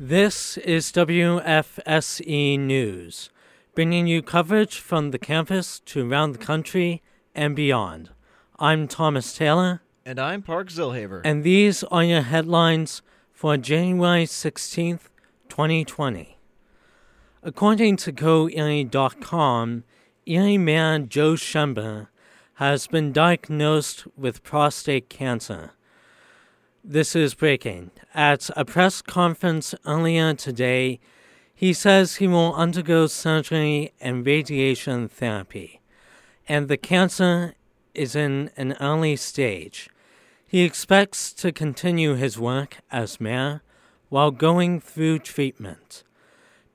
This is WFSE News, bringing you coverage from the campus to around the country and beyond. I'm Thomas Taylor. And I'm Park Zilhaver. And these are your headlines for January 16th, 2020. According to GoErie.com, Erie man Joe Schember has been diagnosed with prostate cancer. This is breaking. At a press conference earlier today, he says he will undergo surgery and radiation therapy, and the cancer is in an early stage. He expects to continue his work as mayor while going through treatment.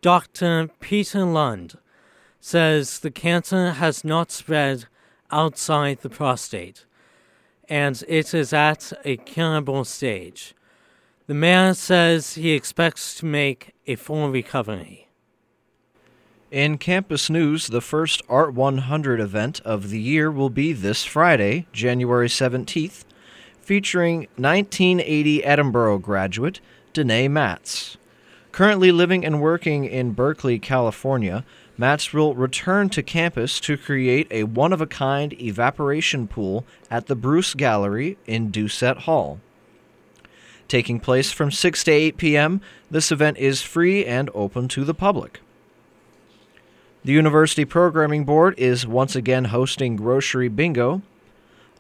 Dr. Peter Lund says the cancer has not spread outside the prostate and it is at a curable stage. The mayor says he expects to make a full recovery. In campus news, the first Art 100 event of the year will be this Friday, January 17th, featuring 1980 Edinboro graduate Danae Matz. Currently living and working in Berkeley, California, Matz will return to campus to create a one of a kind evaporation pool at the Bruce Gallery in Doucette Hall. Taking place from 6 to 8 p.m., this event is free and open to the public. The University Programming Board is once again hosting Grocery Bingo.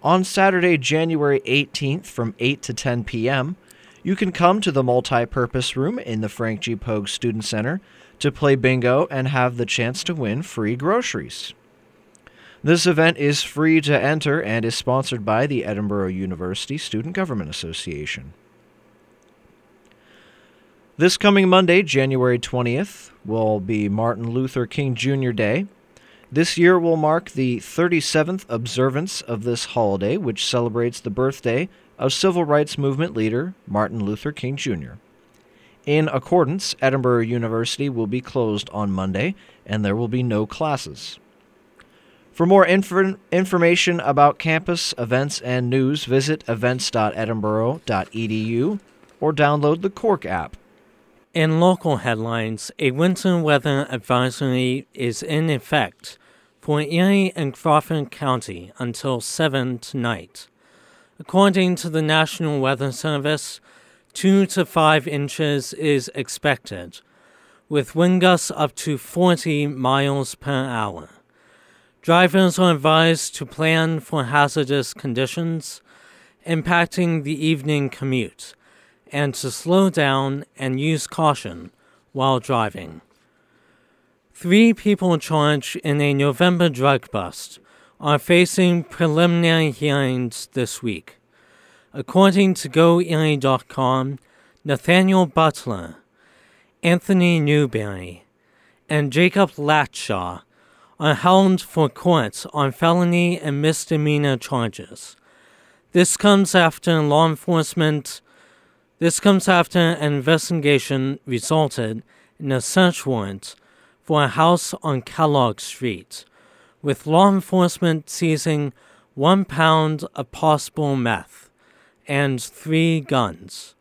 On Saturday, January 18th from 8 to 10 p.m., you can come to the multi-purpose room in the Frank G. Pogue Student Center to play bingo and have the chance to win free groceries. This event is free to enter and is sponsored by the Edinboro University Student Government Association. This coming Monday, January 20th, will be Martin Luther King Jr. Day. This year will mark the 37th observance of this holiday, which celebrates the birthday of civil rights movement leader Martin Luther King Jr. In accordance, Edinboro University will be closed on Monday and there will be no classes. For more inf- information about campus events and news, visit events.edinboro.edu or download the Corq app. In local headlines, a winter weather advisory is in effect for Erie and Crawford County until 7 tonight. According to the National Weather Service, 2 to 5 inches is expected, with wind gusts up to 40 miles per hour. Drivers are advised to plan for hazardous conditions impacting the evening commute and to slow down and use caution while driving. Three people charged in a November drug bust are facing preliminary hearings this week. According to GoErie.com, Nathaniel Butler, Anthony Newberry, and Jacob Latshaw are held for court on felony and misdemeanor charges. This comes after law enforcement this comes after an investigation resulted in a search warrant for a house on Kellogg Street, with law enforcement seizing one pound of possible meth and three guns.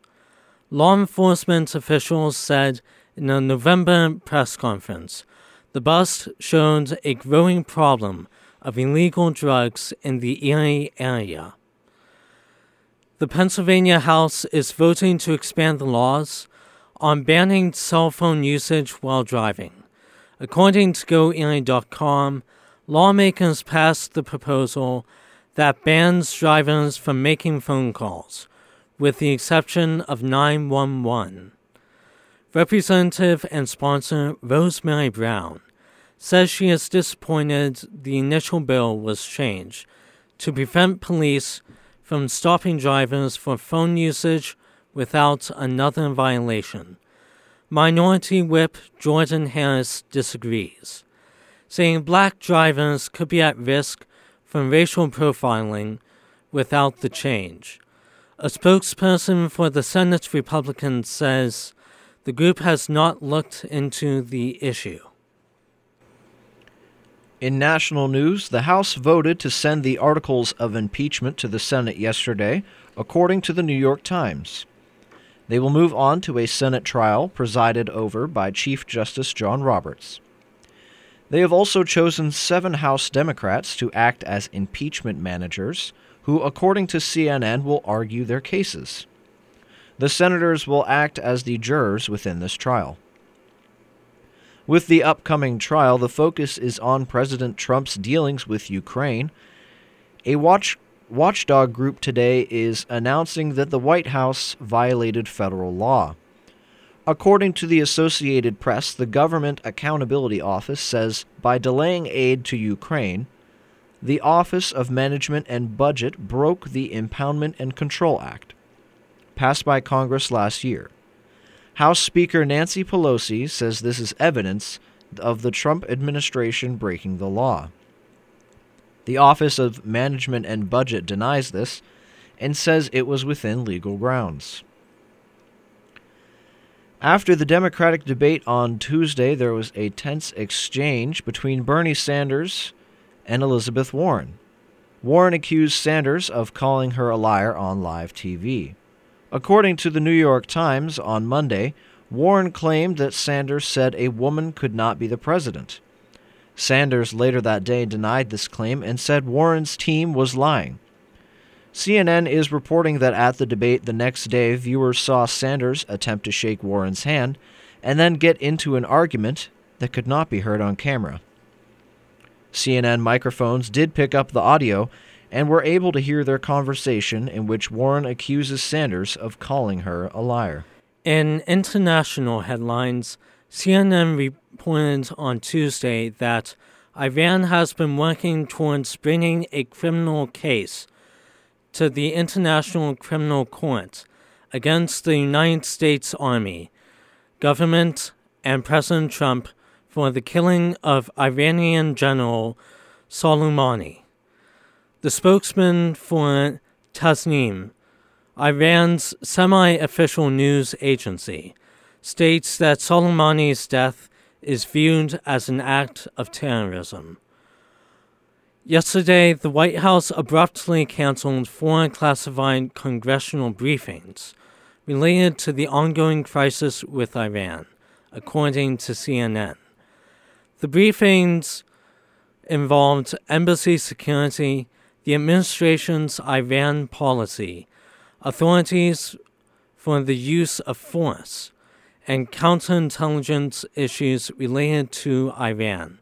Law enforcement officials said in a November press conference the bust showed a growing problem of illegal drugs in the Erie area. The Pennsylvania House is voting to expand the laws on banning cell phone usage while driving. According to GoErie.com, lawmakers passed the proposal that bans drivers from making phone calls, with the exception of 911. Representative and sponsor Rosemary Brown says she is disappointed the initial bill was changed to prevent police from stopping drivers for phone usage without another violation. Minority Whip Jordan Harris disagrees, saying black drivers could be at risk from racial profiling without the change. A spokesperson for the Senate Republicans says the group has not looked into the issue. In national news, the House voted to send the articles of impeachment to the Senate yesterday, according to the New York Times. They will move on to a Senate trial presided over by Chief Justice John Roberts. They have also chosen seven House Democrats to act as impeachment managers, who, according to CNN, will argue their cases. The senators will act as the jurors within this trial. With the upcoming trial, the focus is on President Trump's dealings with Ukraine. A watch, watchdog group today is announcing that the White House violated federal law. According to the Associated Press, the Government Accountability Office says by delaying aid to Ukraine, the Office of Management and Budget broke the Impoundment and Control Act, passed by Congress last year. House Speaker Nancy Pelosi says this is evidence of the Trump administration breaking the law. The Office of Management and Budget denies this and says it was within legal grounds. After the Democratic debate on Tuesday, there was a tense exchange between Bernie Sanders and Elizabeth Warren. Warren accused Sanders of calling her a liar on live TV. According to the New York Times on Monday, Warren claimed that Sanders said a woman could not be the president. Sanders later that day denied this claim and said Warren's team was lying. CNN is reporting that at the debate the next day, viewers saw Sanders attempt to shake Warren's hand and then get into an argument that could not be heard on camera. CNN microphones did pick up the audio and were able to hear their conversation in which Warren accuses Sanders of calling her a liar. In international headlines, CNN reported on Tuesday that Iran has been working towards bringing a criminal case to the International Criminal Court against the United States Army, government, and President Trump for the killing of Iranian General Soleimani. The spokesman for Tasnim, Iran's semi official news agency, states that Soleimani's death is viewed as an act of terrorism. Yesterday, the White House abruptly canceled four classified congressional briefings related to the ongoing crisis with Iran, according to CNN. The briefings involved embassy security, the administration's Iran policy, authorities for the use of force, and counterintelligence issues related to Iran.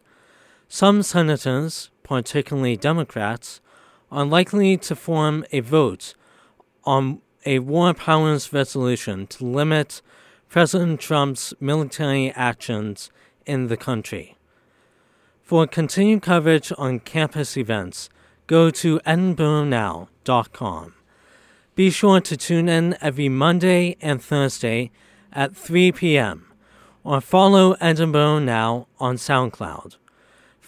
Some senators, particularly Democrats, are likely to form a vote on a war powers resolution to limit President Trump's military actions in the country. For continued coverage on campus events, go to edinboronow.com. Be sure to tune in every Monday and Thursday at 3 p.m. or follow Edinboro Now on SoundCloud.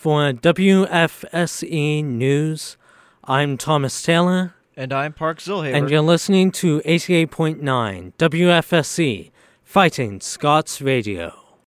For WFSE News, I'm Thomas Taylor. And I'm Park Zilhaver. And you're listening to 88.9 WFSE, Fighting Scots Radio.